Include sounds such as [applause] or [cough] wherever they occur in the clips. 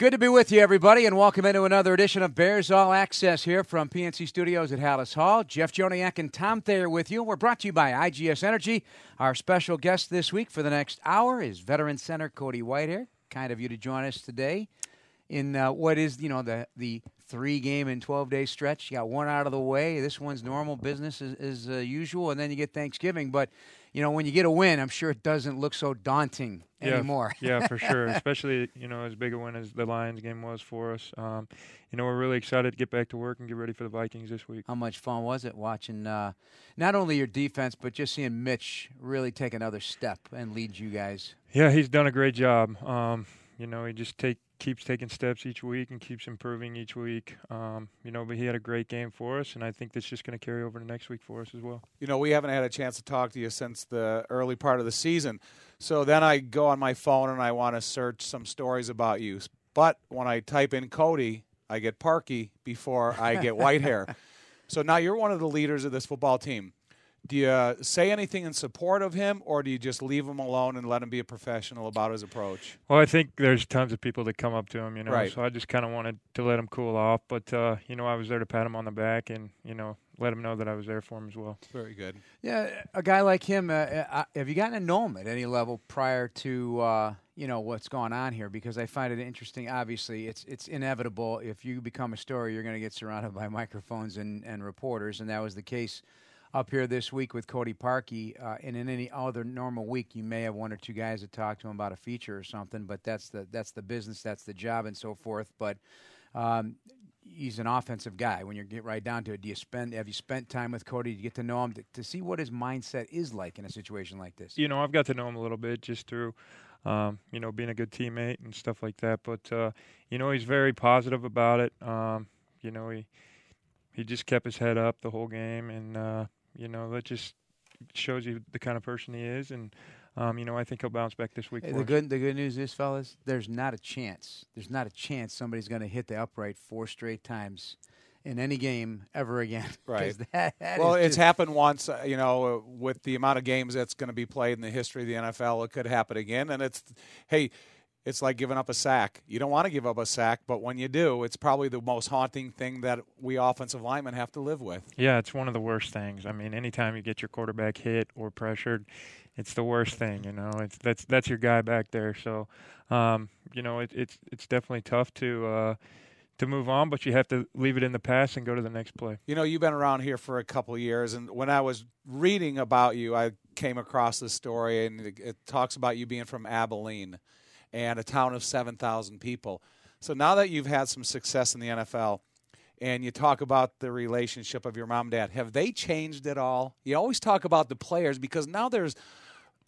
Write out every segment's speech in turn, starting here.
Good to be with you, everybody, and welcome into another edition of Bears All Access here from PNC Studios at Halas Hall. Jeff Joniak and Tom Thayer with you. We're brought to you by IGS Energy. Our special guest this week for the next hour is veteran center Cody Whitehair. Kind of you to join us today in uh, what is, you know, the the three game and 12 day stretch. You got one out of the way. This one's normal business as, as uh, usual, and then you get Thanksgiving. But you know, when you get a win, I'm sure it doesn't look so daunting yeah, anymore. [laughs] yeah, for sure. Especially, you know, as big a win as the Lions game was for us. Um, you know, we're really excited to get back to work and get ready for the Vikings this week. How much fun was it watching uh, not only your defense, but just seeing Mitch really take another step and lead you guys? Yeah, he's done a great job. Um, you know, he just take keeps taking steps each week and keeps improving each week. Um, you know, but he had a great game for us, and I think that's just going to carry over to next week for us as well. You know, we haven't had a chance to talk to you since the early part of the season. So then I go on my phone and I want to search some stories about you. But when I type in Cody, I get Parkey before I get Whitehair. [laughs] so now you're one of the leaders of this football team do you say anything in support of him, or do you just leave him alone and let him be a professional about his approach? Well, I think there's tons of people that come up to him, you know. Right. So I just kind of wanted to let him cool off, but uh, you know, I was there to pat him on the back and you know let him know that I was there for him as well. Very good. Yeah, a guy like him. Uh, uh, have you gotten to know him at any level prior to uh, you know what's going on here? Because I find it interesting. Obviously, it's it's inevitable. If you become a story, you're going to get surrounded by [laughs] microphones and, and reporters, and that was the case up here this week with Cody Parkey. Uh, and in any other normal week, you may have one or two guys that talk to him about a feature or something. But that's the that's the business, that's the job, and so forth. But um, he's an offensive guy. When you get right down to it, do you spend have you spent time with Cody to get to know him to, to see what his mindset is like in a situation like this? You know, I've got to know him a little bit just through. Um, you know, being a good teammate and stuff like that. But uh, you know, he's very positive about it. Um, you know, he he just kept his head up the whole game, and uh, you know, that just shows you the kind of person he is, and um, you know, I think he'll bounce back this week. Hey, the good, the good news is, fellas, there's not a chance. There's not a chance somebody's going to hit the upright four straight times in any game ever again. [laughs] Right. That, that well, it's happened once. Uh, you know, uh, with the amount of games that's going to be played in the history of the NFL, it could happen again. And it's, hey, it's like giving up a sack. You don't want to give up a sack, but when you do, it's probably the most haunting thing that we offensive linemen have to live with. Yeah, it's one of the worst things. I mean, anytime you get your quarterback hit or pressured, it's the worst thing. You know, it's that's that's your guy back there. So, um, you know, it, it's it's definitely tough to. Uh, to move on, but you have to leave it in the past and go to the next play. You know, you've been around here for a couple years, and when I was reading about you, I came across this story, and it, it talks about you being from Abilene and a town of 7,000 people. So now that you've had some success in the NFL, and you talk about the relationship of your mom and dad, have they changed at all? You always talk about the players because now there's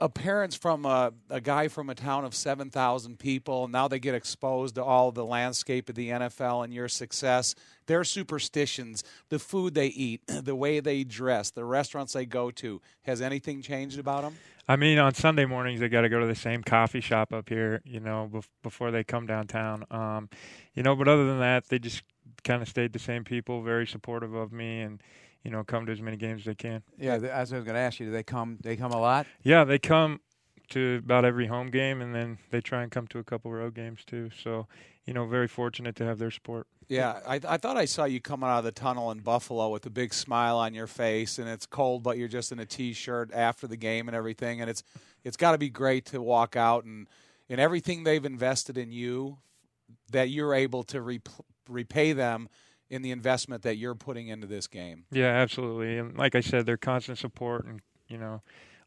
a parents from a, a guy from a town of 7,000 people. Now they get exposed to all the landscape of the NFL and your success, their superstitions, the food they eat, [clears throat] the way they dress, the restaurants they go to. Has anything changed about them? I mean, on Sunday mornings they got to go to the same coffee shop up here, you know, bef- before they come downtown. Um, you know, but other than that, they just kind of stayed the same people, very supportive of me, and you know, come to as many games as they can. Yeah, as I was going to ask you, do they come? They come a lot. Yeah, they come to about every home game, and then they try and come to a couple road games too. So, you know, very fortunate to have their support. Yeah, I, I thought I saw you coming out of the tunnel in Buffalo with a big smile on your face, and it's cold, but you're just in a t-shirt after the game and everything, and it's it's got to be great to walk out and and everything they've invested in you, that you're able to re- repay them in the investment that you're putting into this game. Yeah, absolutely, and like I said, their constant support and you know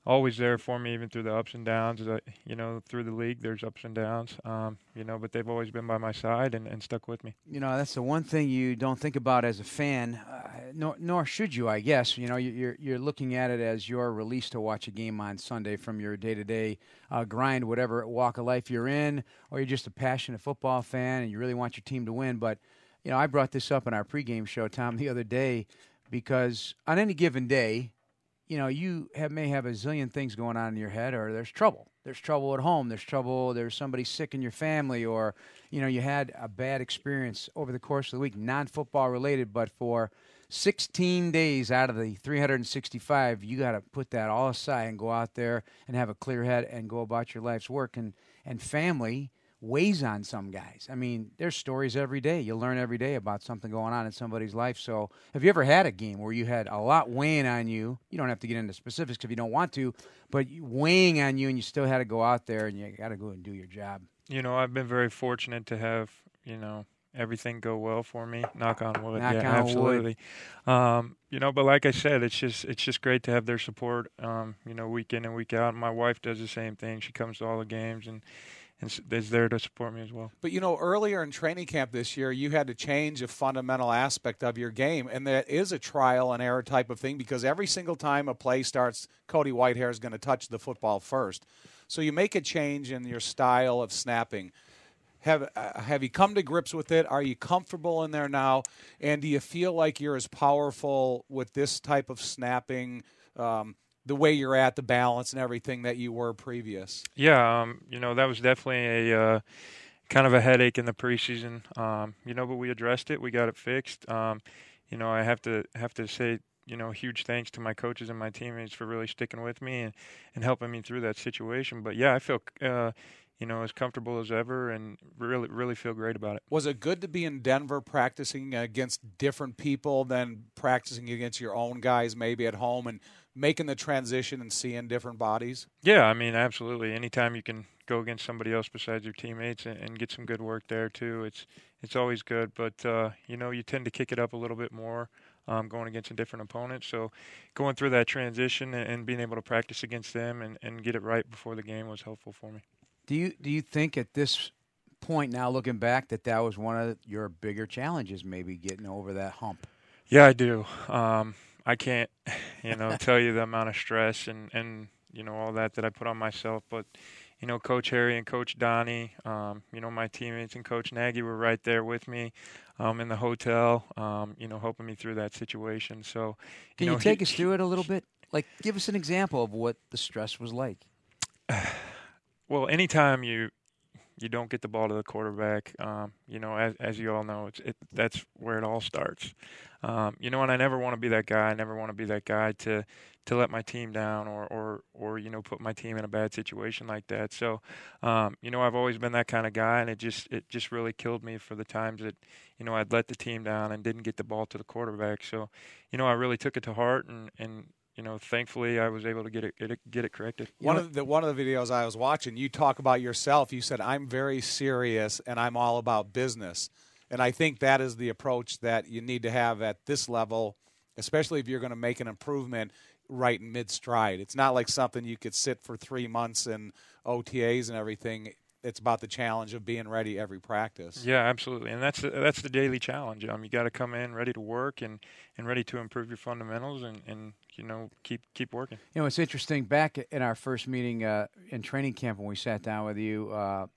always there for me, even through the ups and downs. You know, through the league, there's ups and downs. Um, you know, but they've always been by my side and, and stuck with me. You know, that's the one thing you don't think about as a fan, uh, nor, nor should you, I guess. You know, you're you're looking at it as your release to watch a game on Sunday from your day to day grind, whatever walk of life you're in, or you're just a passionate football fan and you really want your team to win. But you know, I brought this up in our pregame show, Tom, the other day, because on any given day you know, you have, may have a zillion things going on in your head, or there's trouble. There's trouble at home. There's trouble. There's somebody sick in your family, or you know, you had a bad experience over the course of the week, non-football related, but for 16 days out of the 365, you got to put that all aside and go out there and have a clear head and go about your life's work. And and family, weighs on some guys. I mean, there's stories every day. You learn every day about something going on in somebody's life. So, have you ever had a game where you had a lot weighing on you? You don't have to get into specifics if you don't want to, but weighing on you, and you still had to go out there and you got to go and do your job. You know, I've been very fortunate to have you know everything go well for me. Knock on wood. Knock yeah, on absolutely. Um, you know, but like I said, it's just it's just great to have their support. Um, you know, week in and week out. My wife does the same thing. She comes to all the games and and is there to support me as well. But you know, earlier in training camp this year, you had to change a fundamental aspect of your game, and that is a trial and error type of thing because every single time a play starts, Cody Whitehair is going to touch the football first. So you make a change in your style of snapping. Have uh, have you come to grips with it? Are you comfortable in there now? And do you feel like you're as powerful with this type of snapping? Um, the way you're at, the balance and everything that you were previous. Yeah, um, you know that was definitely a uh, kind of a headache in the preseason. Um, you know, but we addressed it. We got it fixed. Um, you know, I have to have to say, you know, huge thanks to my coaches and my teammates for really sticking with me and, and helping me through that situation. But yeah, I feel. Uh, you know, as comfortable as ever, and really, really feel great about it. Was it good to be in Denver practicing against different people than practicing against your own guys, maybe at home, and making the transition and seeing different bodies? Yeah, I mean, absolutely. Anytime you can go against somebody else besides your teammates and, and get some good work there too, it's it's always good. But uh, you know, you tend to kick it up a little bit more. Um, going against a different opponent. So going through that transition and, and, being able to practice against them and, and get it right before the game was helpful for me. Do you do you think at this point now, looking back, that that was one of your bigger challenges, maybe getting over that hump? Yeah, I do. Um, I can't, [laughs] you know, tell you the amount of stress and and you know all that that I put on myself. But you know, Coach Harry and Coach Donnie, um, you know, my teammates and Coach Nagy were right there with me um, in the hotel, um, you know, helping me through that situation. So, can you, know, you take he, us through it a little bit? Like, give us an example of what the stress was like. [sighs] well, anytime you you don't get the ball to the quarterback. Um, you know, as, as you all know, it's it, that's where it all starts. Um, you know, and I never want to be that guy. I never want to be that guy to to let my team down or or or you know put my team in a bad situation like that. So, um, you know, I've always been that kind of guy, and it just it just really killed me for the times that you know I'd let the team down and didn't get the ball to the quarterback. So, you know, I really took it to heart and and you know, thankfully I was able to get it get it, get it corrected. One of the one of the videos I was watching, you talk about yourself. You said, "I'm very serious and I'm all about business," and I think that is the approach that you need to have at this level, especially if you're going to make an improvement right in mid stride. It's not like something you could sit for three months in OTAs and everything it's about the challenge of being ready every practice. Yeah, absolutely, and that's the, that's the daily challenge. Um, you got to come in ready to work and, and ready to improve your fundamentals and, and you know keep keep working. You know, it's interesting. Back in our first meeting uh, in training camp when we sat down with you, uh,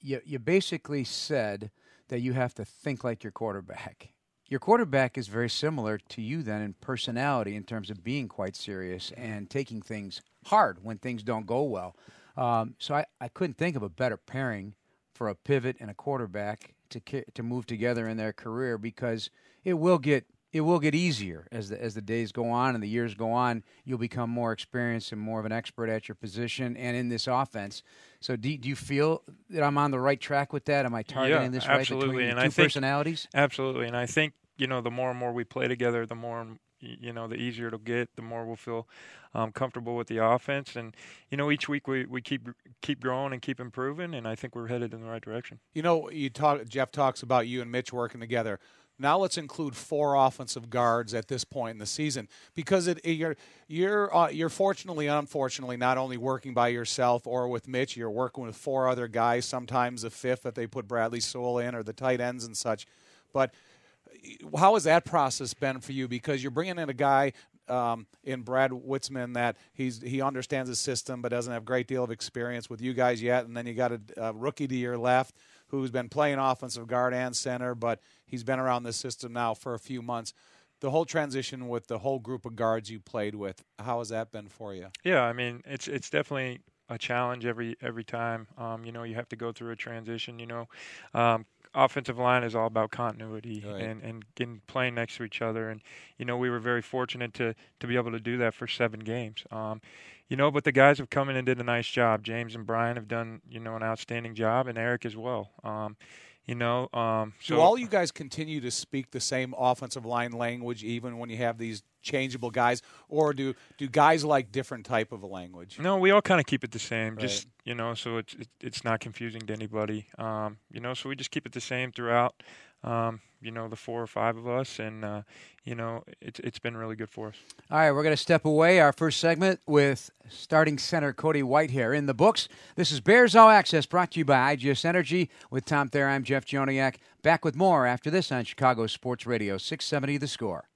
you you basically said that you have to think like your quarterback. Your quarterback is very similar to you then in personality in terms of being quite serious and taking things hard when things don't go well. Um, so I, I couldn't think of a better pairing for a pivot and a quarterback to to move together in their career because it will get it will get easier as the as the days go on and the years go on. You'll become more experienced and more of an expert at your position and in this offense. So do, do you feel that I'm on the right track with that? Am I targeting yeah, this right between and two I think, personalities? Absolutely, and I think you know the more and more we play together, the more you know, the easier it'll get, the more we'll feel um, comfortable with the offense. And you know, each week we, we keep keep growing and keep improving, and I think we're headed in the right direction. You know, you talk. Jeff talks about you and Mitch working together. Now let's include four offensive guards at this point in the season because it, it, you're you're uh, you're fortunately unfortunately not only working by yourself or with Mitch, you're working with four other guys. Sometimes a fifth that they put Bradley Sowell in or the tight ends and such, but how has that process been for you? Because you're bringing in a guy um, in Brad Witzmann that he's he understands the system but doesn't have a great deal of experience with you guys yet, and then you got a, a rookie to your left who's been playing offensive guard and center, but he's been around this system now for a few months. The whole transition with the whole group of guards you played with, how has that been for you? Yeah, I mean it's it's definitely a challenge every every time. Um, you know, you have to go through a transition. You know, um, offensive line is all about continuity Right. and and getting playing next to each other. And you know, we were very fortunate to to be able to do that for seven games. Um, you know, but the guys have come in and did a nice job. James and Brian have done you know an outstanding job, and Eric as well. Um, you know, um, so Do all you guys continue to speak the same offensive line language even when you have these changeable guys, or do do guys like different type of a language? No, we all kind of keep it the same. Right. Just you know, so it's it, it's not confusing to anybody. Um, you know, so we just keep it the same throughout. Um, you know, the four or five of us, and uh, you know, it's it's been really good for us. All right, we're going to step away. Our first segment with starting center Cody Whitehair in the books. This is Bears All Access brought to you by IGS Energy. With Tom Thayer, I'm Jeff Joniak. Back with more after this on Chicago Sports Radio 670 The Score.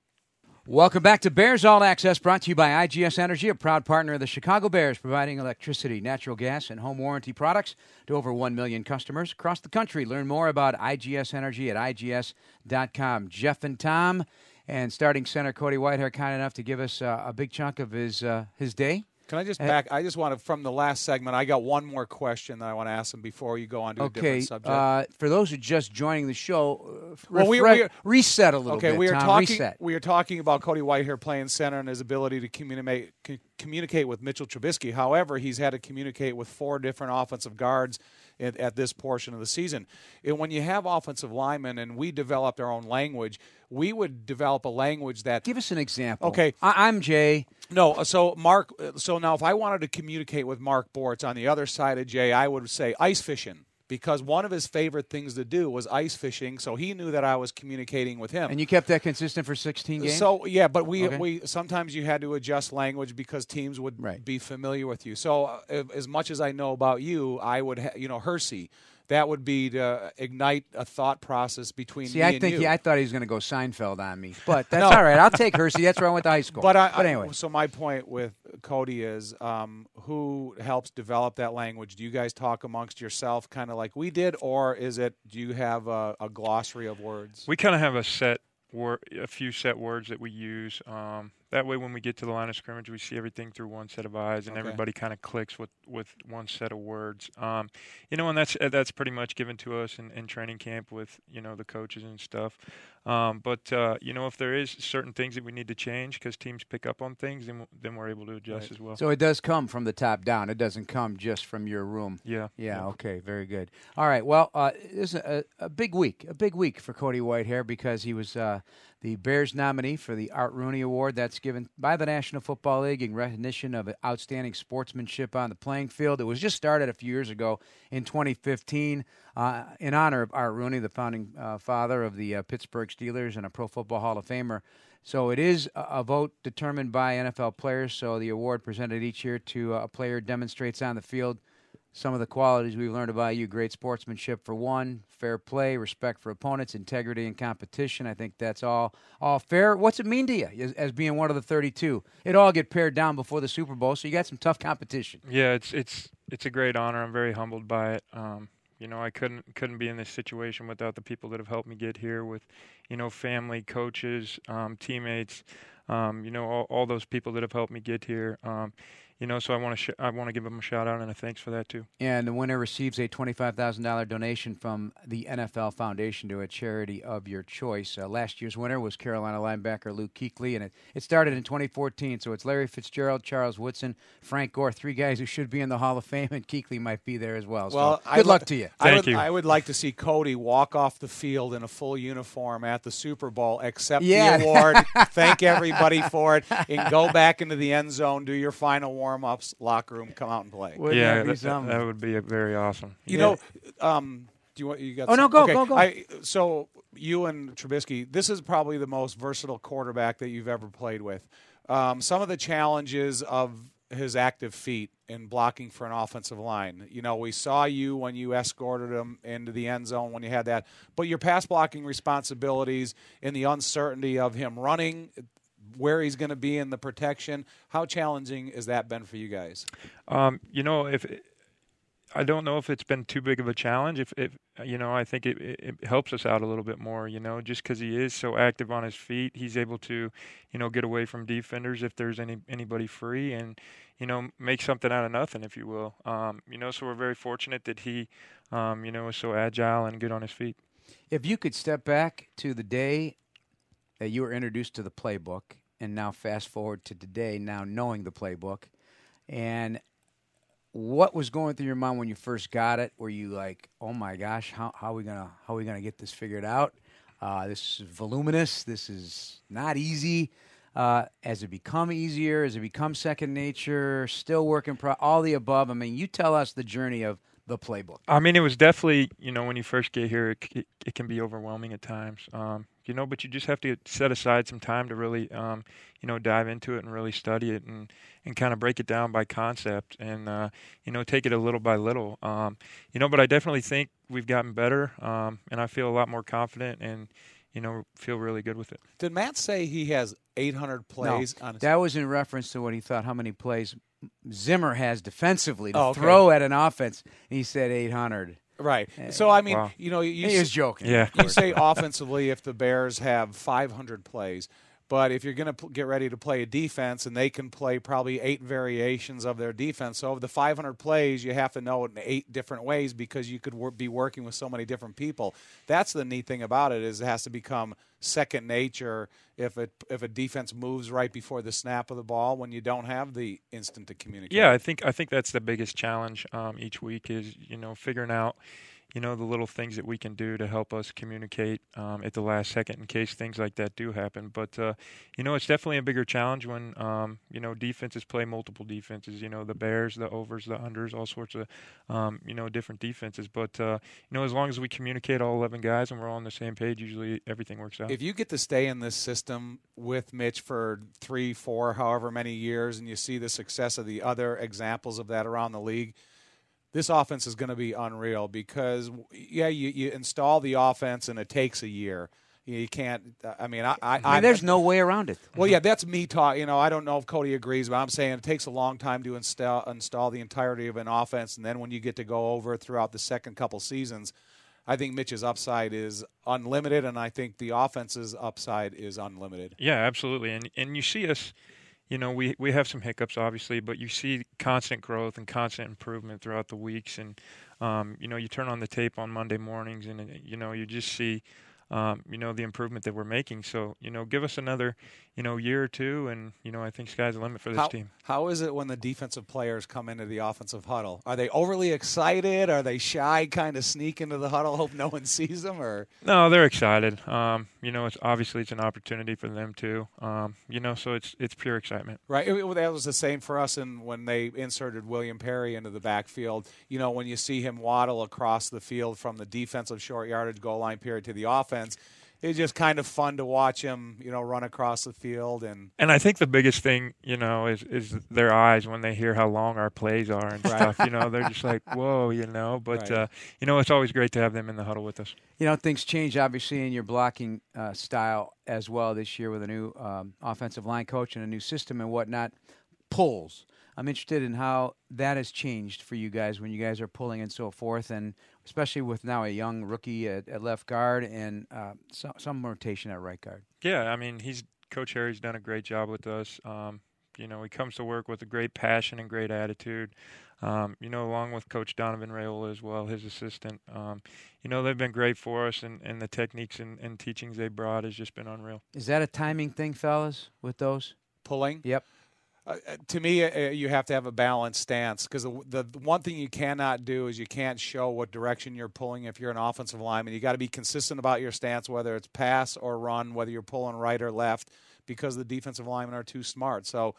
Welcome back to Bears All Access, brought to you by IGS Energy, a proud partner of the Chicago Bears, providing electricity, natural gas, and home warranty products to over 1 million customers across the country. Learn more about IGS Energy at IGS.com. Jeff and Tom, and starting center Cody Whitehair, kind enough to give us uh, a big chunk of his uh, his day. Can I just Uh, back? I just want to from the last segment. I got one more question that I want to ask him before you go on to a Okay, different subject. uh, for those who just joining the show, uh, Well, we- refre- we are- reset a little okay, bit. we are Tom, talking. Reset. We are talking about Cody Whitehair playing center and his ability to communicate c- communicate with Mitchell Trubisky. However, he's had to communicate with four different offensive guards at, at this portion of the season. And when you have offensive linemen, and we developed our own language, we would develop a language that Give us an example. Okay. I- I'm Jay. No, uh, so Mark. uh, So now, if I wanted to communicate with Mark Bortz on the other side of Jay, I would say ice fishing because one of his favorite things to do was ice fishing. So he knew that I was communicating with him. And you kept that consistent for 16 games? So yeah, but we Okay. we sometimes you had to adjust language because teams would Right. be familiar with you. So uh, as much as I know about you, I would ha- you know Hersey. That would be to ignite a thought process between See, me I and think you. he, I thought he was going to go Seinfeld on me, [laughs] but that's No. all right. I'll take Hersey. That's where I went to high school. But, I, but I- anyway, so my point with Cody is, um, who helps develop that language? Do you guys talk amongst yourself, kind of like we did, or is it? Do you have a, a glossary of words? We kind of have a set word, a few set words that we use. Um, that way, when we get to the line of scrimmage, we see everything through one set of eyes, and Okay. everybody kind of clicks with, with one set of words. Um, you know, and that's uh, that's pretty much given to us in, in training camp with you know the coaches and stuff. Um, but uh, you know, if there is certain things that we need to change because teams pick up on things, then then we're able to adjust Right. as well. so it does come from the top down. It doesn't come just from your room. yeah, Yeah, okay, very good. All right, well, uh, this is a, a big week, a big week for Cody Whitehair because he was uh, the Bears nominee for the Art Rooney Award. That's given by the National Football League in recognition of outstanding sportsmanship on the playing field. It was just started a few years ago in 2015 uh, in honor of Art Rooney, the founding uh, father of the uh, Pittsburgh Steelers and a Pro Football Hall of Famer. So it is a vote determined by NFL players. So the award presented each year to uh, a player demonstrates on the field some of the qualities we've learned about you great sportsmanship for one fair play respect for opponents integrity and competition i think that's all all fair what's it mean to you as, as being one of the 32 it all get pared down before the super bowl so you got some tough competition Yeah, it's it's it's a great honor. I'm very humbled by it. Um, you know, I couldn't couldn't be in this situation without the people that have helped me get here. With, you know, family, coaches, um, teammates. Um, you know, all, all those people that have helped me get here. You know, so I want to sh- I want to give them a shout out and a thanks for that too. Yeah, and the winner receives a $25000 donation from the nfl foundation to a charity of your choice uh, last year's winner was carolina linebacker luke kuechly and it, it started in 2014 so it's larry fitzgerald charles woodson frank gore three guys who should be in the hall of fame and kuechly might be there as well Well, so good li- luck to you I Thank would, you. I would like to see Cody walk off the field in a full uniform at the Super Bowl, accept Yeah. the award, [laughs] thank everybody for it, and go back into the end zone, do your final warm ups, locker room, come out and play. Wouldn't yeah, that be that, that, would be very awesome. You Yeah. know, um, do you want you got? Oh, no, go, okay. go, go. I, so you and Trubisky, this is probably the most versatile quarterback that you've ever played with. Um, some of the challenges of his active feet in blocking for an offensive line. You know, we saw you when you escorted him into the end zone when you had that, but your pass blocking responsibilities and the uncertainty of him running. Where he's going to be in the protection. How challenging has that been for you guys? Um, you know, if I don't know if it's been too big of a challenge. If, if you know, I think it, it, it helps us out a little bit more. You know, just because he is so active on his feet, he's able to, you know, get away from defenders if there's any anybody free, and you know, make something out of nothing, if you will. Um, you know, so we're very fortunate that he, um, you know, is so agile and good on his feet. If you could step back to the day that you were introduced to the playbook, and now fast forward to today, now knowing the playbook, and what was going through your mind when you first got it? Were you like, "Oh my gosh, how, how are we gonna how are we gonna get this figured out? Uh, this is voluminous. This is not easy." Uh, has it become easier? Has it become second nature? Still working pro? All the above. I mean, you tell us the journey of the playbook. I mean, it was definitely you know when you first get here, it, it, it can be overwhelming at times. Um, you know, but you just have to set aside some time to really, um, you know, dive into it and really study it and, and kind of break it down by concept and, uh, you know, take it a little by little. Um, you know, but I definitely think we've gotten better um, and I feel a lot more confident and, you know, feel really good with it. Did Matt say he has 800 plays no, on his That was in reference to what he thought how many plays Zimmer has defensively to Oh, okay. throw at an offense. He said 800. Right. So I mean, Wow. you know, you He s- was joking. Yeah. you say offensively if the Bears have 500 plays, but if you're going to get ready to play a defense and they can play probably eight variations of their defense, so of the 500 plays, you have to know it in eight different ways because you could wor- be working with so many different people. That's the neat thing about it is it has to become second nature if it if a defense moves right before the snap of the ball when you don't have the instant to communicate. Yeah, I think I think that's the biggest challenge um, each week is you know figuring out you know the little things that we can do to help us communicate um, at the last second in case things like that do happen. But uh, you know it's definitely a bigger challenge when um, you know defenses play multiple defenses. You know the Bears, the overs, the unders, all sorts of um, you know different defenses. But uh, you know as long as we communicate all 11 guys and we're all on the same page, usually everything works out. If you get to stay in this system with Mitch for three, four, however many years, and you see the success of the other examples of that around the league, this offense is going to be unreal because, yeah, you, you install the offense and it takes a year. You you can't. I mean, I. I, I mean, there's no way around it. Well, yeah, that's me talking. You know, I don't know if Cody agrees, but I'm saying it takes a long time to install install the entirety of an offense, and then when you get to go over throughout the second couple seasons, I think Mitch's upside is unlimited, and I think the offense's upside is unlimited. Yeah, absolutely. And and you see us, you know, we we have some hiccups obviously, but you see constant growth and constant improvement throughout the weeks. And um, you know, you turn on the tape on Monday mornings, and uh, you know, you just see. Um, you know the improvement that we're making. So you know, give us another, you know, year or two, and you know, I think sky's the limit for this How, team. how is it when the defensive players come into the offensive huddle? Are they overly excited? Are they shy, kind of sneak into the huddle, hope no one [laughs] sees them? Or No, they're excited. Um, you know, it's obviously it's an opportunity for them too. Um, you know, so it's it's pure excitement. Right. It, it- that was the same for us and when they inserted William Perry into the backfield. You know, when you see him waddle across the field from the defensive short yardage goal line period to the offense, it's just kind of fun to watch him, you know, run across the field. And And I think the biggest thing, you know, is is their eyes when they hear how long our plays are and stuff. You know, they're just like, [laughs] "Whoa," you know. But Right. uh, you know, it's always great to have them in the huddle with us. You know, things change obviously in your blocking uh, style as well this year with a new um, offensive line coach and a new system and whatnot. Pulls. I'm interested in how that has changed for you guys when you guys are pulling and so forth, and especially with now a young rookie at, at left guard and uh, some, some rotation at right guard. Yeah, I mean, he's Coach Harry's done a great job with us. Um, you know, he comes to work with a great passion and great attitude. Um, you know, along with Coach Donovan Raiola as well, his assistant. Um, you know, they've been great for us, and, and the techniques and, and teachings they brought has just been unreal. Is that a timing thing, fellas, with those? pulling. Yep. Uh, uh, to me, uh, you have to have a balanced stance because the, the the one thing you cannot do is you can't show what direction you're pulling if you're an offensive lineman. You got to be consistent about your stance, whether it's pass or run, whether you're pulling right or left, because the defensive linemen are too smart. So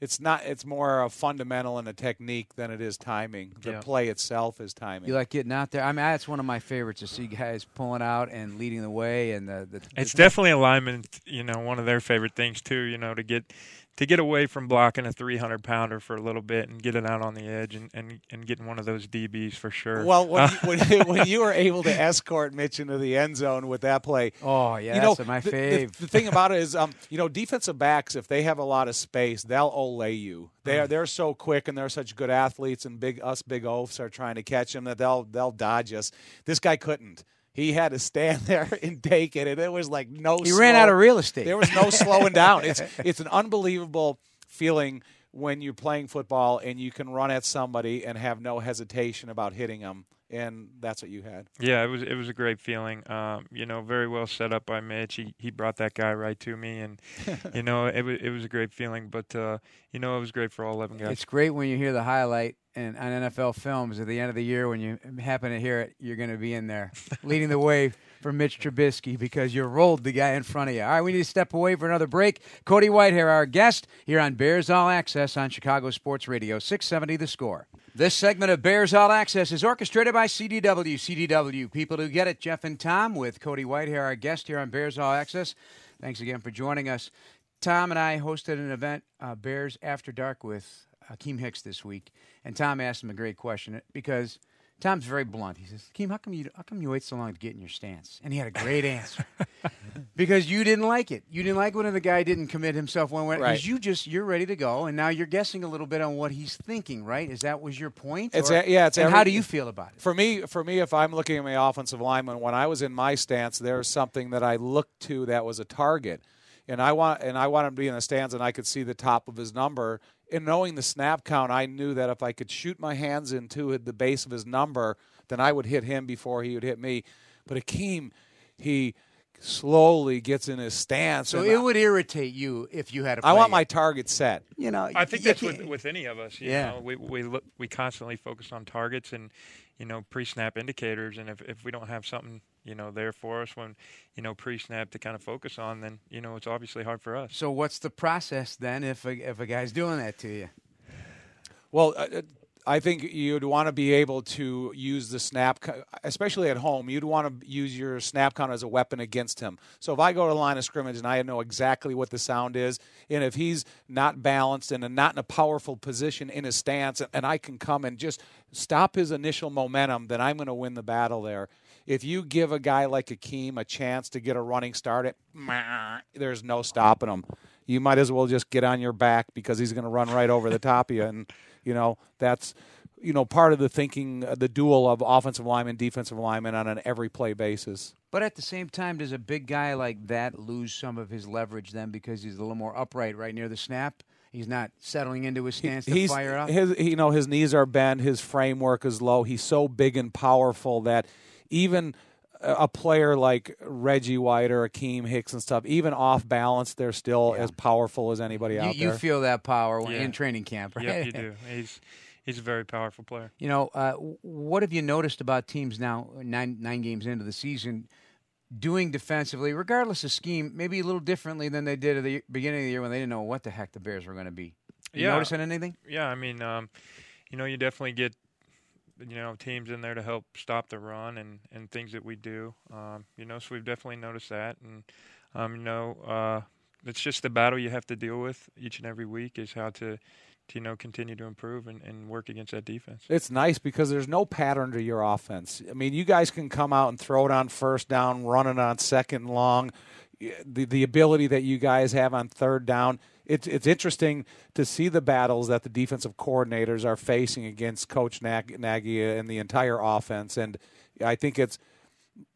it's not. It's more a fundamental and a technique than it is timing. The Yeah. play itself is timing. You like getting out there? I mean, that's one of my favorites to see guys pulling out and leading the way, and the, the It's definitely a lineman, you know, one of their favorite things too. You know, to get to get away from blocking a 300 pounder for a little bit and get it out on the edge and, and, and getting one of those DBs for sure. well, when, [laughs] when, when you were able to escort Mitch into the end zone with that play, Oh yeah, you know, that's my the- the- fave. The, thing about it is, um, you know, defensive backs if they have a lot of space, they'll olay you. They Mm. are they're so quick and they're such good athletes, and big us big oafs are trying to catch them that they'll they'll dodge us. This guy couldn't. He had to stand [laughs] there and take it, and it was like no. he ran out of real estate. There was no slowing down. It's [laughs] it's an unbelievable feeling when you're playing football and you can run at somebody and have no hesitation about hitting them. and that's what you had. Yeah, it was it was a great feeling. Um, you know, very well set up by Mitch. He he brought that guy right to me, and [laughs] you know, it was it was a great feeling. But uh, you know, it was great for all eleven guys. It's great when you hear the highlight and on NFL films at the end of the year when you happen to hear it. You're going to be in there leading the way for Mitch Trubisky because you rolled the guy in front of you. All right, we need to step away for another break. Cody Whitehair, our guest here on Bears All Access on Chicago Sports Radio 670 The Score. This segment of Bears All Access is orchestrated by CDW. CDW, people who get it. Jeff and Tom with Cody Whitehair, our guest here on Bears All Access. Thanks again for joining us. Tom and I hosted an event, uh, Bears After Dark, with Akiem Hicks this week, and Tom asked him a great question uh, because – Tom's very blunt. He says, "Keem, how come you how come you wait so long to get in your stance?" And he had a great answer [laughs] because you didn't like it. You didn't like when the guy didn't commit himself one way. Because you just you're ready to go, and now you're guessing a little bit on what he's thinking. Right? Is that was your point? It's or, a, yeah. It's and every, how do you feel about it? For me, for me, if I'm looking at my offensive lineman, when I was in my stance, there's something that I looked to that was a target and I want and I want him to be in the stands, and I could see the top of his number. And knowing the snap count, I knew that if I could shoot my hands into the base of his number, then I would hit him before he would hit me. But Akiem, he slowly gets in his stance. So it would irritate you if you had. I want my target set. You know, I think that's with, with any of us. yeah, know, we we look, we constantly focus on targets and you know pre-snap indicators, and if if we don't have something you know there for us when you know pre-snap to kind of focus on, then you know it's obviously hard for us. So what's the process then if a, if a guy's doing that to you? Well, uh, I think you'd want to be able to use the snap, especially at home. You'd want to use your snap count as a weapon against him. So if I go to the line of scrimmage and I know exactly what the sound is, and if he's not balanced and not in a powerful position in his stance, and I can come and just stop his initial momentum, then I'm going to win the battle there. If you give a guy like Akiem a chance to get a running start, it, there's no stopping him. You might as well just get on your back because he's going to run right over the top of you and – you know, that's you know part of the thinking, uh, the duel of offensive lineman, defensive lineman on an every play basis. But at the same time, does a big guy like that lose some of his leverage then because he's a little more upright right near the snap? He's not settling into his stance to fire up. His, you know, his knees are bent. His framework is low. He's so big and powerful that even a player like Reggie White or Akiem Hicks and stuff, even off balance, they're still yeah. as powerful as anybody you, out there. You feel that power yeah. in training camp, right? Yeah, you do. He's he's a very powerful player. You know, uh, what have you noticed about teams now, nine nine games into the season, doing defensively, regardless of scheme, maybe a little differently than they did at the beginning of the year when they didn't know what the heck the Bears were going to be? You yeah. noticing anything? Yeah, I mean, um, you know, you definitely get you know teams in there to help stop the run and and things that we do. Um, you know, so we've definitely noticed that, and um, you know, uh, it's just the battle you have to deal with each and every week is how to. To, you know, continue to improve and, and work against that defense. It's nice because there's no pattern to your offense. I mean, you guys can come out and throw it on first down, run it on second long. The the ability that you guys have on third down it's it's interesting to see the battles that the defensive coordinators are facing against Coach Nagy and the entire offense, and I think it's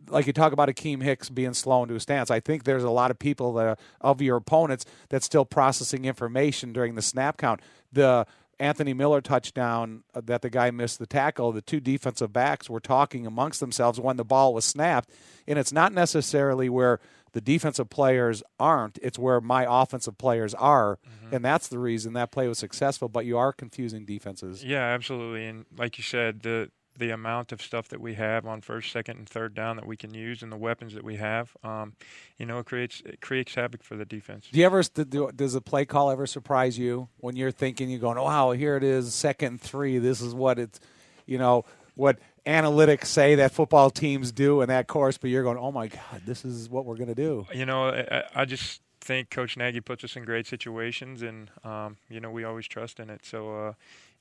like you talk about Akiem Hicks being slow into a stance. I think there's a lot of people that of your opponents that's still processing information during the snap count. The Anthony Miller touchdown uh, that the guy missed the tackle, the two defensive backs were talking amongst themselves when the ball was snapped, and it's not necessarily where the defensive players aren't. It's where my offensive players are, mm-hmm. and that's the reason that play was successful. But you are confusing defenses. Yeah, absolutely. And like you said, the the amount of stuff that we have on first, second, and third down that we can use, and the weapons that we have, um, you know, it creates it creates havoc for the defense. Do you ever does a play call ever surprise you when you're thinking you're going, oh, wow, here it is, second three. This is what it's, you know, what analytics say that football teams do in that course, but you're going, oh my God, this is what we're going to do. You know, I, I, just think Coach Nagy puts us in great situations, and um, you know we always trust in it. So. Uh,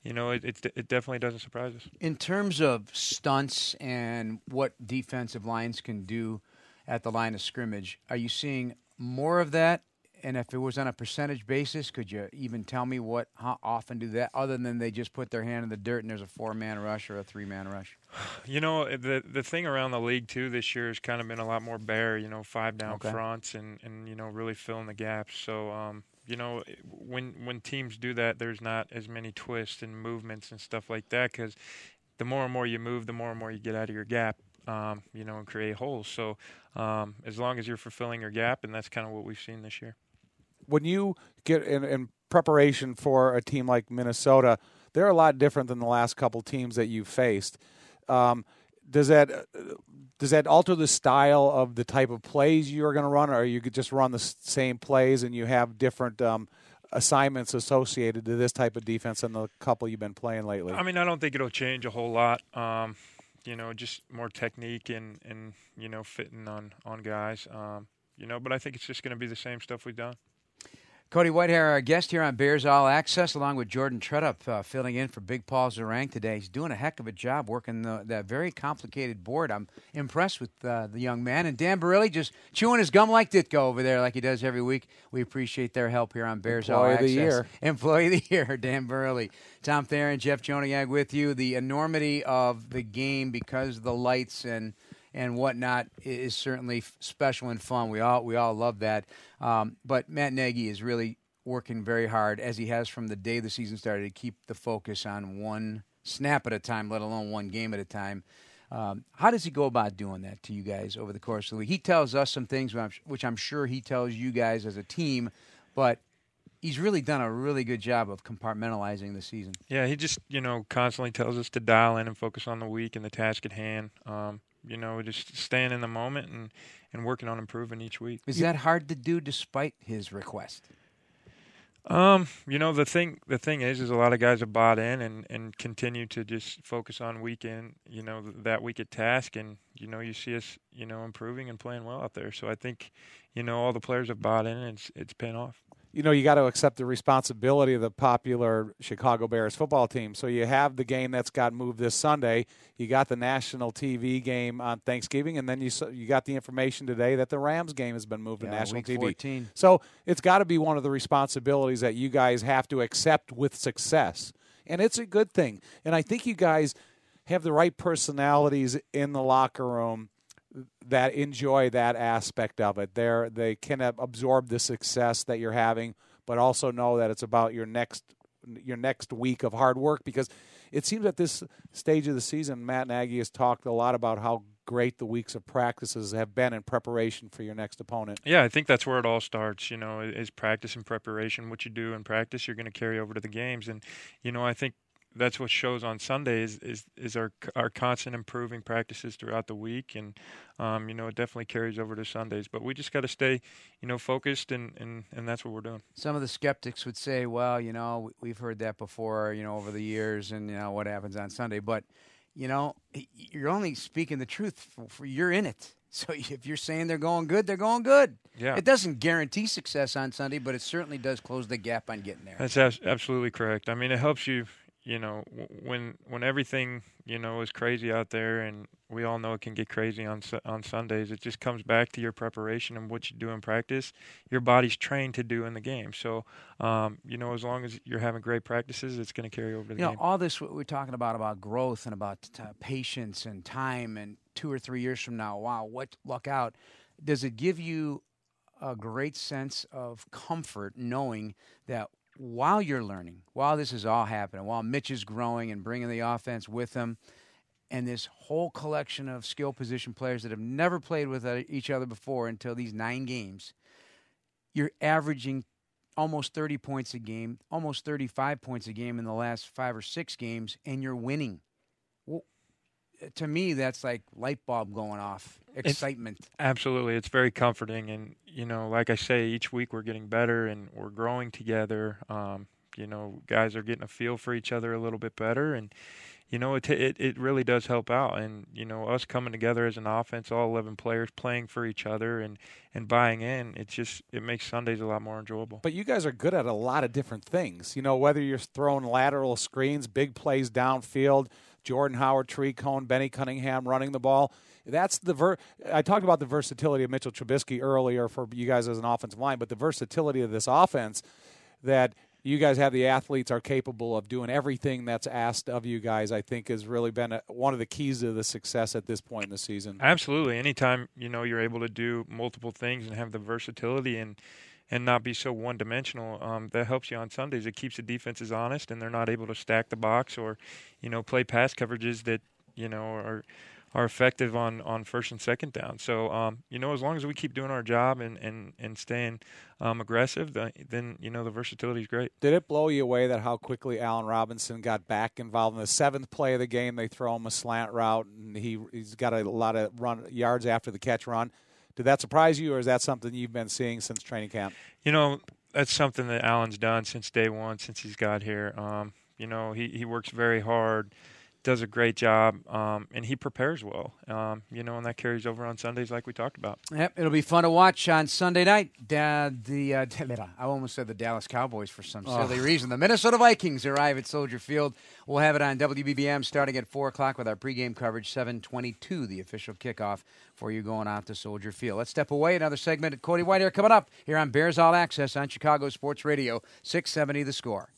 you know, it, it, it definitely doesn't surprise us. In terms of stunts and what defensive lines can do at the line of scrimmage, are you seeing more of that and if it was on a percentage basis, could you even tell me what how often do that other than they just put their hand in the dirt and there's a four man rush or a three man rush? [sighs] You know, the the thing around the league too this year has kind of been a lot more bare, you know, five down okay. fronts and, and you know, really filling the gaps. So um, you know, when when teams do that, there's not as many twists and movements and stuff like that because the more and more you move, the more and more you get out of your gap. Um, you know, and create holes. So, um, as long as you're fulfilling your gap, and that's kind of what we've seen this year. When you get in, in preparation for a team like Minnesota, they're a lot different than the last couple teams that you've faced. Um, does that does that alter the style of the type of plays you are going to run, or you could just run the same plays and you have different um, assignments associated to this type of defense than the couple you've been playing lately? I mean, I don't think it'll change a whole lot. Um, you know, just more technique and, and you know, fitting on, on guys. Um, you know, but I think it's just going to be the same stuff we've done. Cody Whitehair, our guest here on Bears All Access, along with Jordan Treadup, uh, filling in for Big Paul Zarang today. He's doing a heck of a job working the, that very complicated board. I'm impressed with uh, the young man. And Dan Barilli just chewing his gum like Ditko over there, like he does every week. We appreciate their help here on Bears Employee All of the Access. year. Employee of the [laughs] Year, Dan Barilli. Tom Thayer, Jeff Joniak with you. The enormity of the game because of the lights and – and whatnot is certainly special and fun. We all we all love that. Um, but Matt Nagy is really working very hard, as he has from the day the season started, to keep the focus on one snap at a time, let alone one game at a time. Um, how does he go about doing that to you guys over the course of the week? He tells us some things, which I'm, sure he tells you guys as a team, but he's really done a really good job of compartmentalizing the season. Yeah, he just you know constantly tells us to dial in and focus on the week and the task at hand. Um, you know, just staying in the moment and, and working on improving each week. Is that hard to do despite his request? Um, you know the thing the thing is is a lot of guys have bought in and, and continue to just focus on weekend you know that week at task and you know you see us you know improving and playing well out there so I think you know all the players have bought in and it's it's paying off you know, you got to accept the responsibility of the popular Chicago Bears football team. So you have the game that's got moved this Sunday. You got the national TV game on Thanksgiving, and then you you got the information today that the Rams game has been moved Yeah, to national week TV. 14. So it's got to be one of the responsibilities that you guys have to accept with success, and it's a good thing. And I think you guys have the right personalities in the locker room that enjoy that aspect of it. They're they can absorb the success that you're having, but also know that it's about your next your next week of hard work because it seems at this stage of the season, Matt Nagy has talked a lot about how great the weeks of practices have been in preparation for your next opponent. Yeah, I think that's where it all starts. You know, is practice and preparation. What you do in practice, you're going to carry over to the games, and you know, I think that's what shows on Sunday is is, is our our constant improving practices throughout the week, and um, you know, it definitely carries over to Sundays. But we just got to stay, you know, focused, and, and and that's what we're doing. Some of the skeptics would say, "Well, you know, we- we've heard that before, you know, over the years, and you know what happens on Sunday." But you know, you're only speaking the truth. For, for you're in it, [laughs] so if you're saying they're going good, they're going good. Yeah. It doesn't guarantee success on Sunday, but it certainly does close the gap on getting there. That's abs- absolutely correct. I mean, it helps you, you know, when when everything you know is crazy out there, and we all know it can get crazy on on Sundays. It just comes back to your preparation and what you do in practice. Your body's trained to do in the game. So, um, you know, as long as you're having great practices, it's going to carry over to the you know, game. all this what we're talking about about growth and about t- patience and time, and two or three years from now, wow, what luck out? Does it give you a great sense of comfort knowing that while you're learning, while this is all happening, while Mitch is growing and bringing the offense with him, and this whole collection of skill position players that have never played with uh, each other before until these nine games, you're averaging almost 30 points a game, almost 35 points a game in the last five or six games, and you're winning. Well, to me, that's like light bulb going off, excitement. Absolutely, it's very comforting, and you know, like I say, each week we're getting better and we're growing together. Um, you know, guys are getting a feel for each other a little bit better, and you know, it it it really does help out. And you know, us coming together as an offense, all eleven players playing for each other and and buying in, it just it makes Sundays a lot more enjoyable. But you guys are good at a lot of different things. You know, whether you're throwing lateral screens, big plays downfield, Jordan Howard, Tarik Cohen, Benny Cunningham running the ball. That's the ver. I talked about the versatility of Mitchell Trubisky earlier for you guys as an offensive line, but the versatility of this offense that you guys have the athletes are capable of doing everything that's asked of you guys. I think has really been a, one of the keys to the success at this point in the season. Absolutely. Anytime you know you're able to do multiple things and have the versatility and and not be so one dimensional. Um, that helps you on Sundays. It keeps the defenses honest, and they're not able to stack the box or, you know, play pass coverages that you know are are effective on, on first and second down. So, um, you know, as long as we keep doing our job and, and, and staying um, aggressive, then, you know, the versatility is great. Did it blow you away that how quickly Allen Robinson got back involved in the seventh play of the game? They throw him a slant route, and he, he's got a lot of run yards after the catch run. Did that surprise you, or is that something you've been seeing since training camp? You know, that's something that Allen's done since day one, since he's got here. Um, you know, he, he works very hard does a great job, um, and he prepares well. Um, you know, and that carries over on Sundays, like we talked about. Yep, it'll be fun to watch on Sunday night. Da, the uh, [laughs] I almost said the Dallas Cowboys for some oh. silly reason. The Minnesota Vikings arrive at Soldier Field. We'll have it on WBBM starting at four o'clock with our pregame coverage. Seven twenty-two, the official kickoff for you going out to Soldier Field. Let's step away. Another segment at Cody Whitehair coming up here on Bears All Access on Chicago Sports Radio, six seventy. The score.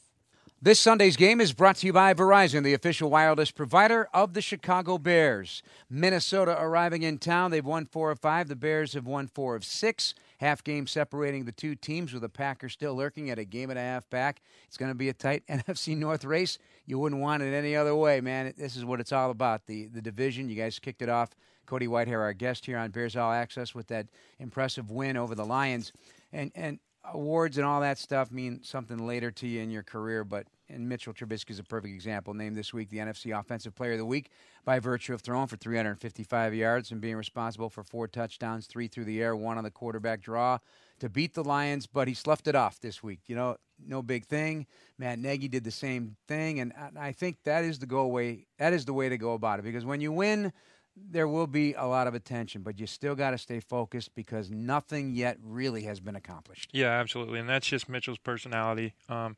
This Sunday's game is brought to you by Verizon, the official wireless provider of the Chicago Bears. Minnesota arriving in town. They've won four of five. The Bears have won four of six. Half game separating the two teams with the Packers still lurking at a game and a half back. It's going to be a tight [laughs] NFC North race. You wouldn't want it any other way, man. This is what it's all about. The the division. You guys kicked it off. Cody Whitehair, our guest here on Bears All Access, with that impressive win over the Lions. And and awards and all that stuff mean something later to you in your career, but and Mitchell Trubisky is a perfect example. Named this week the NFC Offensive Player of the Week by virtue of throwing for 355 yards and being responsible for four touchdowns, three through the air, one on the quarterback draw to beat the Lions. But he sloughed it off this week. You know, no big thing. Matt Nagy did the same thing, and I think that is the go way. That is the way to go about it because when you win there will be a lot of attention, but you still got to stay focused because nothing yet really has been accomplished. Yeah, absolutely, and that's just Mitchell's personality. Um,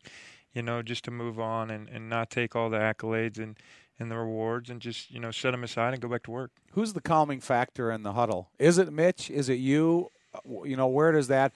you know, just to move on and, and not take all the accolades and, and the rewards and just you know set them aside and go back to work. Who's the calming factor in the huddle? Is it Mitch? Is it you? You know, where does that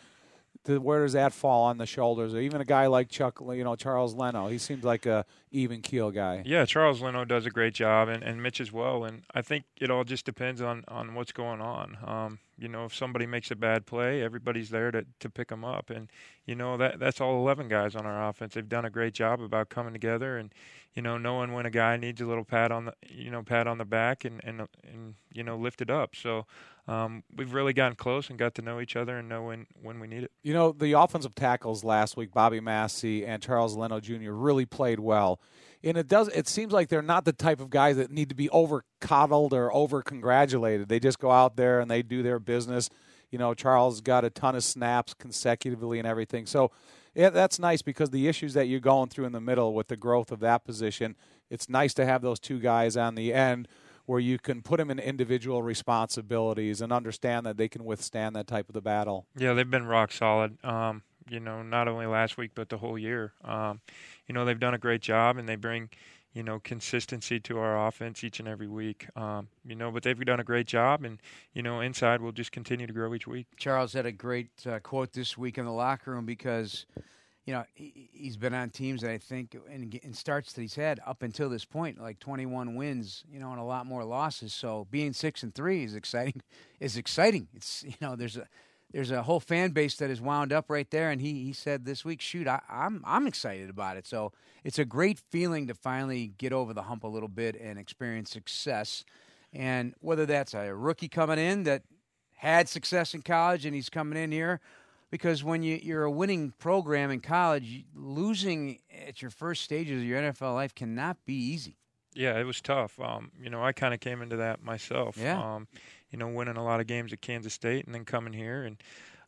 where does that fall on the shoulders? Or even a guy like Chuck, you know, Charles Leno. He seems like a even keel guy. Yeah, Charles Leno does a great job, and, and Mitch as well. And I think it all just depends on, on what's going on. Um, you know, if somebody makes a bad play, everybody's there to, to pick them up. And, you know, that that's all 11 guys on our offense. They've done a great job about coming together and, you know, knowing when a guy needs a little pat on the, you know, pat on the back and, and, and you know, lift it up. So um, we've really gotten close and got to know each other and know when, when we need it. You know, the offensive tackles last week, Bobby Massie and Charles Leno Jr. really played well and it does it seems like they're not the type of guys that need to be over coddled or over congratulated they just go out there and they do their business. You know charles got a ton of snaps consecutively and everything. So yeah, that's nice because the issues that you're going through in the middle with the growth of that position it's nice to have those two guys on the end where you can put them in individual responsibilities and understand that they can withstand that type of the battle. Yeah they've been rock solid um, you know not only last week but the whole year. Um, you know they've done a great job and they bring you know consistency to our offense each and every week. Um, you know, but they've done a great job, and you know inside we'll just continue to grow each week. Charles had a great uh, quote this week in the locker room because. You know, he, has been on teams that I think, and, in starts that he's had up until this point, like 21 wins, you know, and a lot more losses. So being six and three is exciting. Is exciting. It's you know, there's a there's a whole fan base that is wound up right there. And he, he said this week, shoot, I, I'm I'm excited about it. So it's a great feeling to finally get over the hump a little bit and experience success. And whether that's a rookie coming in that had success in college and he's coming in here, because when you, you're a winning program in college, losing at your first stages of your NFL life cannot be easy. Yeah, it was tough. Um, you know, I kind of came into that myself. Yeah. Um, you know, winning a lot of games at Kansas State and then coming here and,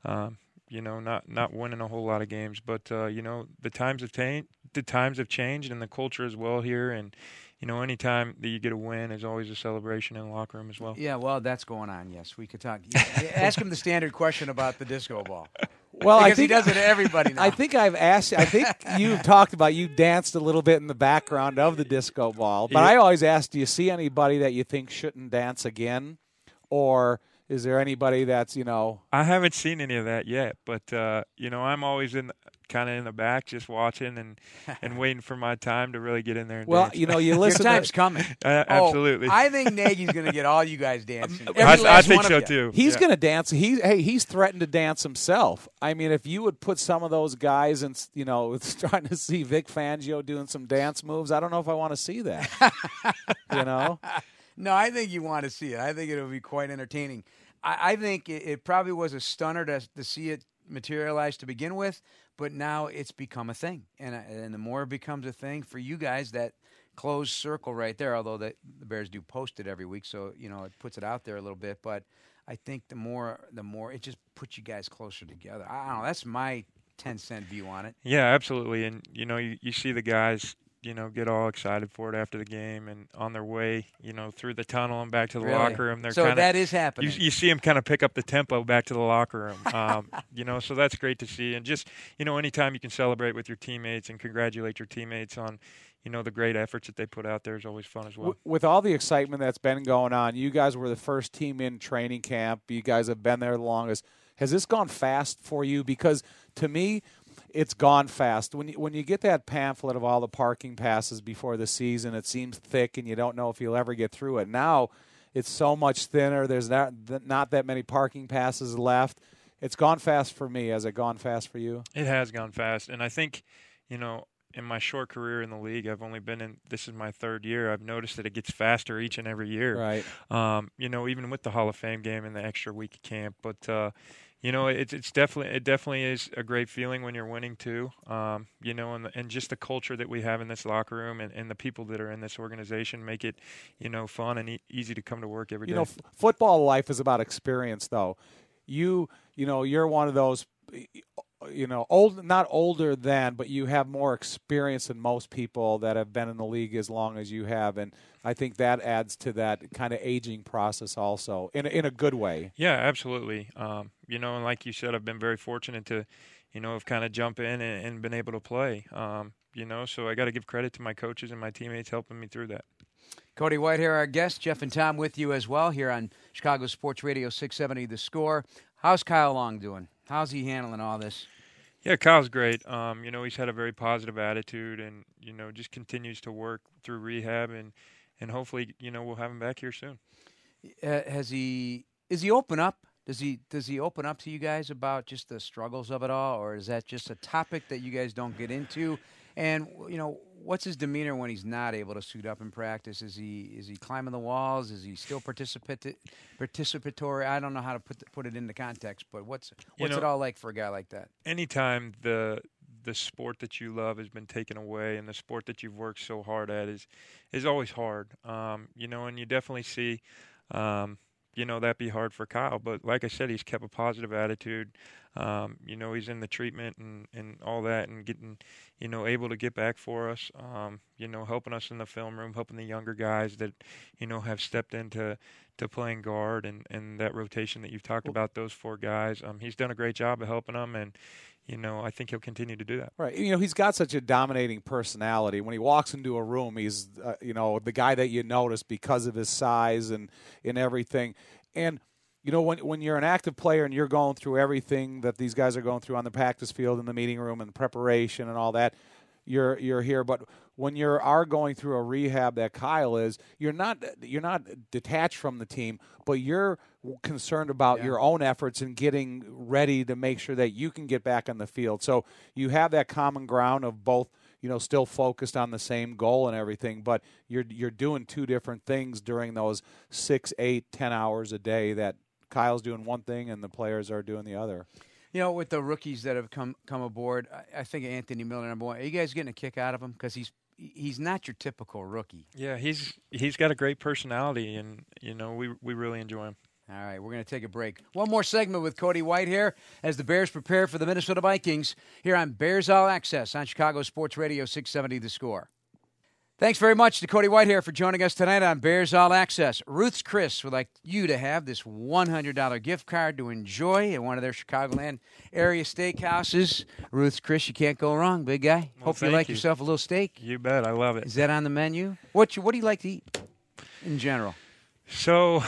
um, you know, not not winning a whole lot of games. But uh, you know, the times have changed. The times have changed, and the culture as well here. And you know, anytime that you get a win is always a celebration in the locker room as well. Yeah, well, that's going on. Yes, we could talk. [laughs] Ask him the standard question about the disco ball. Well, because I think he does it to everybody. Now. I think I've asked. I think [laughs] you've talked about you danced a little bit in the background of the disco ball, but yeah. I always ask: Do you see anybody that you think shouldn't dance again, or Is there anybody that's you know? I haven't seen any of that yet, but uh, you know, I'm always in kind of in the back, just watching and [laughs] and waiting for my time to really get in there. And Well, dance. you know, you [laughs] Your listen. time's to, coming. [laughs] Uh, Oh, absolutely. I think Nagy's going to get all you guys dancing. I, I think so too. He's Yeah. going to dance. He hey, he's threatened to dance himself. I mean, if you would put some of those guys and you know, starting to see Vic Fangio doing some dance moves, I don't know if I want to see that. you know, No, I think you want to see it. I think it'll be quite entertaining. I, I think it, it probably was a stunner to, to see it materialize to begin with, but now it's become a thing, and uh, and the more it becomes a thing for you guys, that closed circle right there. Although the, the Bears do post it every week, so you know it puts it out there a little bit. But I think the more the more it just puts you guys closer together. I don't know. That's my ten cent view on it. Yeah, absolutely. And you know, you, you see the guys, you know, get all excited for it after the game and on their way, you know, through the tunnel and back to the Really? locker room. They're so kind of that is happening. you see them kind of pick up the tempo back to the locker room. [laughs] Um, you know, so that's great to see. And just you know, anytime you can celebrate with your teammates and congratulate your teammates on, you know, the great efforts that they put out there is always fun as well. With all the excitement that's been going on, you guys were the first team in training camp. You guys have been there the longest. Has this gone fast for you? Because to me, it's gone fast. When you, when you get that pamphlet of all the parking passes before the season, it seems thick, and you don't know if you'll ever get through it. Now, it's so much thinner. There's not not that many parking passes left. It's gone fast for me. Has it gone fast for you? It has gone fast, and I think, you know, in my short career in the league, I've only been in. This is my third year. I've noticed that it gets faster each and every year. Right. Um, you know, even with the Hall of Fame game and the extra week of camp, but uh, you know, it's it's definitely it definitely is a great feeling when you're winning too. Um, you know, and the, and just the culture that we have in this locker room and, and the people that are in this organization make it, you know, fun and e- easy to come to work every day. you know, f- football life is about experience, though. You, you know, you're one of those, you know, old, not older than, but you have more experience than most people that have been in the league as long as you have, and I think that adds to that kind of aging process also in a, in a good way. Yeah, absolutely. Um, you know, and like you said, I've been very fortunate to, you know, have kind of jump in and, and been able to play. Um, you know, so I got to give credit to my coaches and my teammates helping me through that. Cody Whitehair, our guest. Jeff and Tom with you as well here on Chicago Sports Radio 670 The Score. How's Kyle Long doing? How's he handling all this? Yeah, Kyle's great. Um, you know, he's had a very positive attitude, and you know, just continues to work through rehab, and and hopefully, you know, we'll have him back here soon. Uh, has he? Is he open up? Does he? Does he open up to you guys about just the struggles of it all, or is that just a topic that you guys don't get into? And you know, what's his demeanor when he's not able to suit up in practice? Is he is he climbing the walls? Is he still participati- participatory? I don't know how to put the, put it into context, but what's You what's it all like for a guy like that? anytime the the sport that you love has been taken away and the sport that you've worked so hard at is is always hard um, you know and you definitely see um, you know that'd be hard for Kyle but like I said he's kept a positive attitude. Um, you know he's in the treatment and, and all that and getting you know able to get back for us um, you know helping us in the film room helping the younger guys that you know have stepped into to playing guard and, and that rotation that you've talked about those four guys um, he's done a great job of helping them and you know I think he'll continue to do that Right. You know, he's got such a dominating personality. When he walks into a room, he's, uh, you know, the guy that you notice because of his size and, and everything. And, you know, when, when you're an active player and you're going through everything that these guys are going through on the practice field, in the meeting room, and preparation and all that, you're you're here. But when you are going through a rehab that Kyle is, you're not you're not detached from the team, but you're concerned about Yeah. your own efforts and getting ready to make sure that you can get back on the field. So you have that common ground of both, you know, still focused on the same goal and everything, but you're you're doing two different things during those six, eight, ten hours a day that Kyle's doing one thing and the players are doing the other. You know, with the rookies that have come come aboard, I, I think Anthony Miller number one. Are you guys getting a kick out of him because he's he's not your typical rookie? yeah he's he's got a great personality and you know we we really enjoy him All right, we're going to take a break. One more segment with Cody Whitehair as the Bears prepare for the Minnesota Vikings here on Bears All Access on Chicago Sports Radio 670 The Score. Thanks very much to Cody Whitehair for joining us tonight on Bears All Access. Ruth's Chris would like you to have this $100 gift card to enjoy at one of their Chicagoland area steakhouses. Ruth's Chris, you can't go wrong, big guy. Well, Hope you like you. yourself a little steak. you bet I love it Is that on the menu? What you, what do you like to eat in general? So,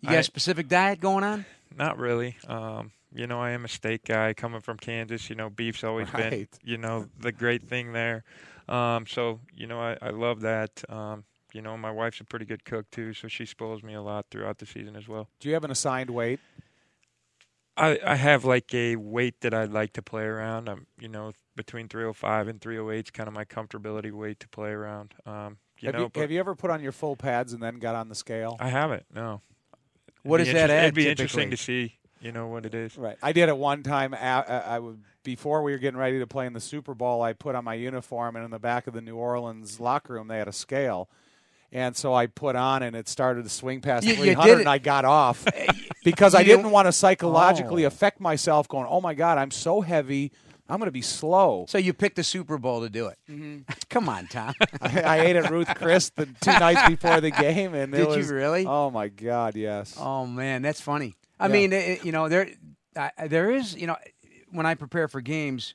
You got I- a specific diet going on? Not really. Um, you know, I am a steak guy coming from Kansas. You know, beef's always been, you know, the great thing there. Um, so, you know, I, I love that. Um, you know, my wife's a pretty good cook too, so she spoils me a lot throughout the season as well. Do you have an assigned weight? I, I have like a weight that I'd like to play around. I'm, you know, between 305 and 308 is kind of my comfortability weight to play around. Um, you have, know, you, have you ever put on your full pads and then got on the scale? I haven't. No. What does that add It'd be typically? interesting to see. You know what it is. Right. I did it one time. I would before we were getting ready to play in the Super Bowl. I put on my uniform, and in the back of the New Orleans locker room, they had a scale. And so I put on, and it started to swing past You- you 300, did it- and I got off [laughs] because I didn't want to psychologically Oh. affect myself. Going, oh my God, I'm so heavy. I'm going to be slow. So you picked the Super Bowl to do it. Mm-hmm. [laughs] Come on, Tom. [laughs] I, I ate at Ruth Chris the two nights before the game, and it Did you really? Oh my God, yes. Oh man, that's funny. I Yeah. mean, it, you know, there, I- there is, you know, when I prepare for games,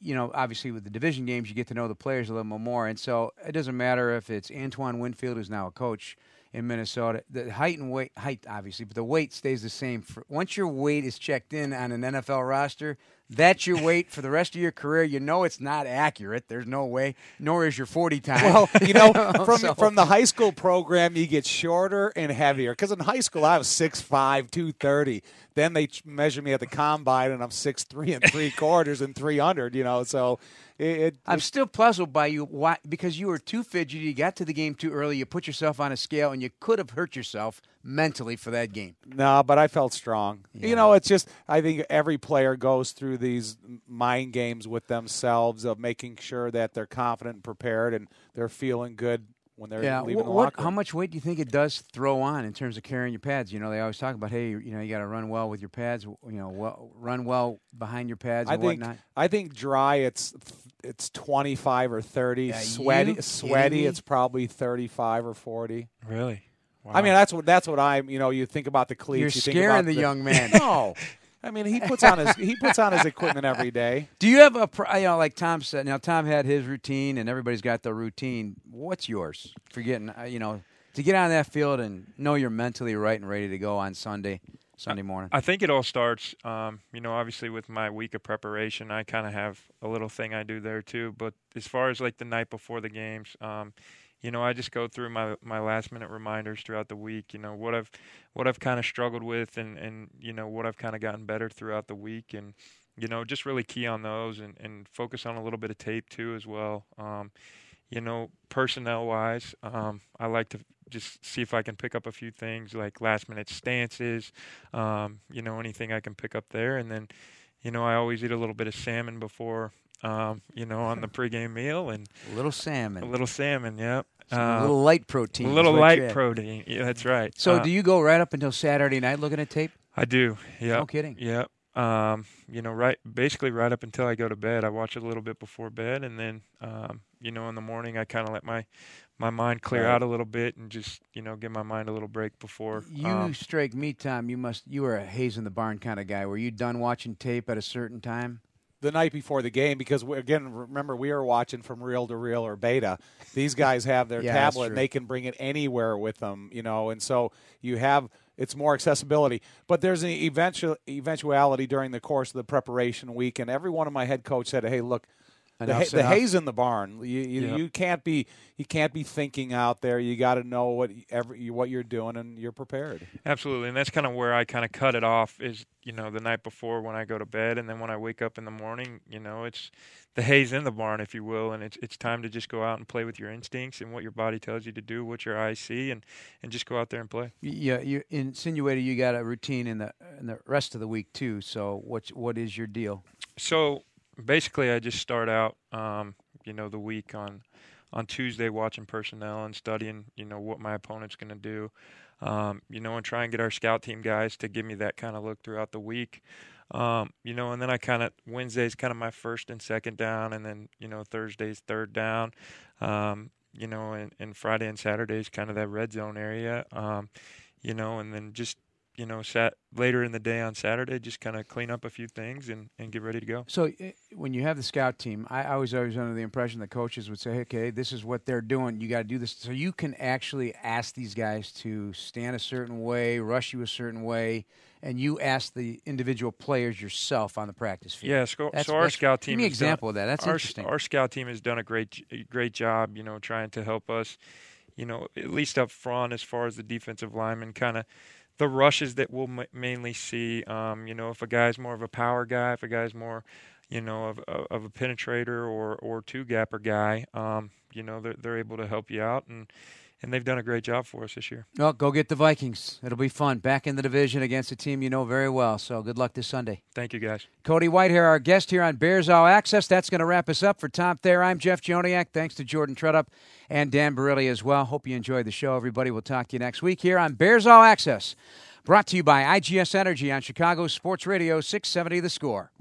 you know, obviously with the division games, you get to know the players a little more, and so it doesn't matter if it's Antoine Winfield, who's now a coach in Minnesota. The height and weight, height obviously, but the weight stays the same. For, once your weight is checked in on an NFL roster, that's your weight for the rest of your career. You know it's not accurate. There's no way. Nor is your 40 time. Well, you know, [laughs] from So- from the high school program, you get shorter and heavier. Because in high school, I was 6'5", 230. Then they measure me at the combine, and I'm 6'3", and three quarters and three hundred. You know, so it. it I'm still puzzled by you why because you were too fidgety, you got to the game too early, you put yourself on a scale, and you could have hurt yourself mentally for that game. no, but I felt strong. Yeah. You know, it's just I think every player goes through these mind games with themselves of making sure that they're confident and prepared, and they're feeling good when they're Yeah, leaving wh- the locker room. How much weight do you think it does throw on in terms of carrying your pads? You know, they always talk about, hey, you know, you got to run well with your pads. You know, well, run well behind your pads I and think whatnot. I think dry it's it's 25 or 30 Are sweaty sweaty it's probably 35 or 40 Really? Wow. I mean that's what that's what I'm you know you think about the cleats You're you think scaring about the young man. [laughs] No. I mean he puts on his he puts on his equipment every day Do you have a, you know, like Tom said? Now Tom had his routine, and everybody's got their routine. What's yours for getting, uh, you know, to get on that field and know you're mentally right and ready to go on Sunday, Sunday morning? I think it all starts, um, you know, obviously with my week of preparation. I kind of have a little thing I do there too. But as far as like the night before the games, um, you know, I just go through my my last minute reminders throughout the week. You know what I've what I've kind of struggled with, and and you know what I've kind of gotten better throughout the week, and you know just really key on those and and focus on a little bit of tape too as well. Um, you know, personnel wise, um, I like to just see if I can pick up a few things like last minute stances, um, you know, anything I can pick up there. And then, you know, I always eat a little bit of salmon before, um, you know, on the pregame meal and A little salmon, a little salmon, yep. Some Uh, little light protein, a little light protein. Yeah, that's right. So, Uh, do you go right up until Saturday night looking at tape? I do. Yeah. No kidding. Yeah. Um, you know, right, basically right up until I go to bed. I watch it a little bit before bed, and then, um, you know, in the morning I kind of let my my mind clear Right. out a little bit and just, you know, give my mind a little break before. You um, strike me, Tom. You must. You were a hay's in the barn kind of guy. Were you done watching tape at a certain time? The night before the game because we, again remember we are watching from reel to reel or beta. These guys have their [laughs] Yeah, tablet and they can bring it anywhere with them you know and so you have it's more accessibility. But there's an eventual eventuality during the course of the preparation week and every one of my head coach said hey look the, Enough's ha- the enough. hay's in the barn. You you, Yeah. you can't be you can't be thinking out there. You got to know what every what you're doing and you're prepared. Absolutely, and that's kind of where I kind of cut it off. Is you know the night before when I go to bed, and then when I wake up in the morning, you know it's the hay's in the barn, if you will, and it's it's time to just go out and play with your instincts and what your body tells you to do, what your eyes see, and and just go out there and play. Yeah, you insinuated you got a routine in the in the rest of the week too. So what what is your deal? So basically, I just start out, um, you know, the week on on Tuesday watching personnel and studying, you know, what my opponent's going to do, um, you know, and try and get our scout team guys to give me that kind of look throughout the week. Um, you know, and then I kind of Wednesday's kind of my first and second down, and then you know Thursday's third down. Um, you know, and, and Friday and Saturday's kind of that red zone area. Um, you know, and then just you know, sat later in the day on Saturday, just kind of clean up a few things and, and get ready to go. So uh, when you have the scout team, I, I was always under the impression that coaches would say, "Okay, this is what they're doing. You got to do this." So you can actually ask these guys to stand a certain way, rush you a certain way, and you ask the individual players yourself on the practice field. Yeah, so, That's- so our scout team. Give me an has done- example of that. That's our, interesting. Our scout team has done a great great job, you know, trying to help us, you know, at least up front as far as the defensive lineman, kind of the rushes that we'll mainly see. Um, you know, if a guy's more of a power guy, if a guy's more, you know, of, of of a penetrator or or two gapper guy, um, you know, they're they're able to help you out and. And they've done a great job for us this year. well, go get the Vikings. It'll be fun. Back in the division against a team you know very well. So good luck this Sunday. Thank you, guys. Cody Whitehair, our guest here on Bears All Access. That's going to wrap us up for Tom Thayer. I'm Jeff Joniak. Thanks to Jordan Tredup and Dan Barilli as well. Hope you enjoyed the show, everybody. We'll talk to you next week here on Bears All Access. Brought to you by IGS Energy on Chicago Sports Radio 670 The Score.